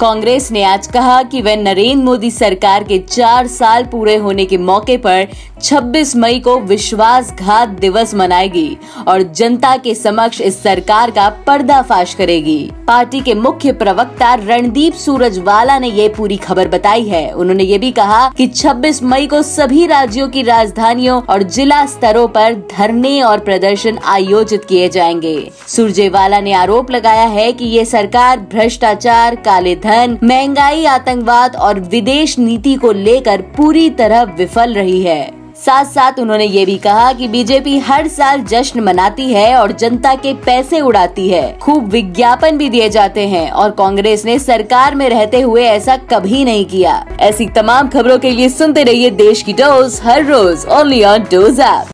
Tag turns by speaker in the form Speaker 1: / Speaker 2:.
Speaker 1: कांग्रेस ने आज कहा कि वह नरेंद्र मोदी सरकार के चार साल पूरे होने के मौके पर 26 मई को विश्वासघात दिवस मनाएगी और जनता के समक्ष इस सरकार का पर्दाफाश करेगी। पार्टी के मुख्य प्रवक्ता रणदीप सूरजवाला ने ये पूरी खबर बताई है। उन्होंने ये भी कहा कि 26 मई को सभी राज्यों की राजधानियों और जिला स्तरों पर धरने और प्रदर्शन आयोजित किए जाएँगे। सुरजेवाला ने आरोप लगाया है कि ये सरकार भ्रष्टाचार, काले धन महँगाई, आतंकवाद और विदेश नीति को लेकर पूरी तरह विफल रही है। साथ साथ उन्होंने ये भी कहा कि बीजेपी हर साल जश्न मनाती है और जनता के पैसे उड़ाती है। खूब विज्ञापन भी दिए जाते हैं और कांग्रेस ने सरकार में रहते हुए ऐसा कभी नहीं किया। ऐसी तमाम खबरों के लिए सुनते रहिए देश की डोज, हर रोज ओनली ऑन डोज ऐप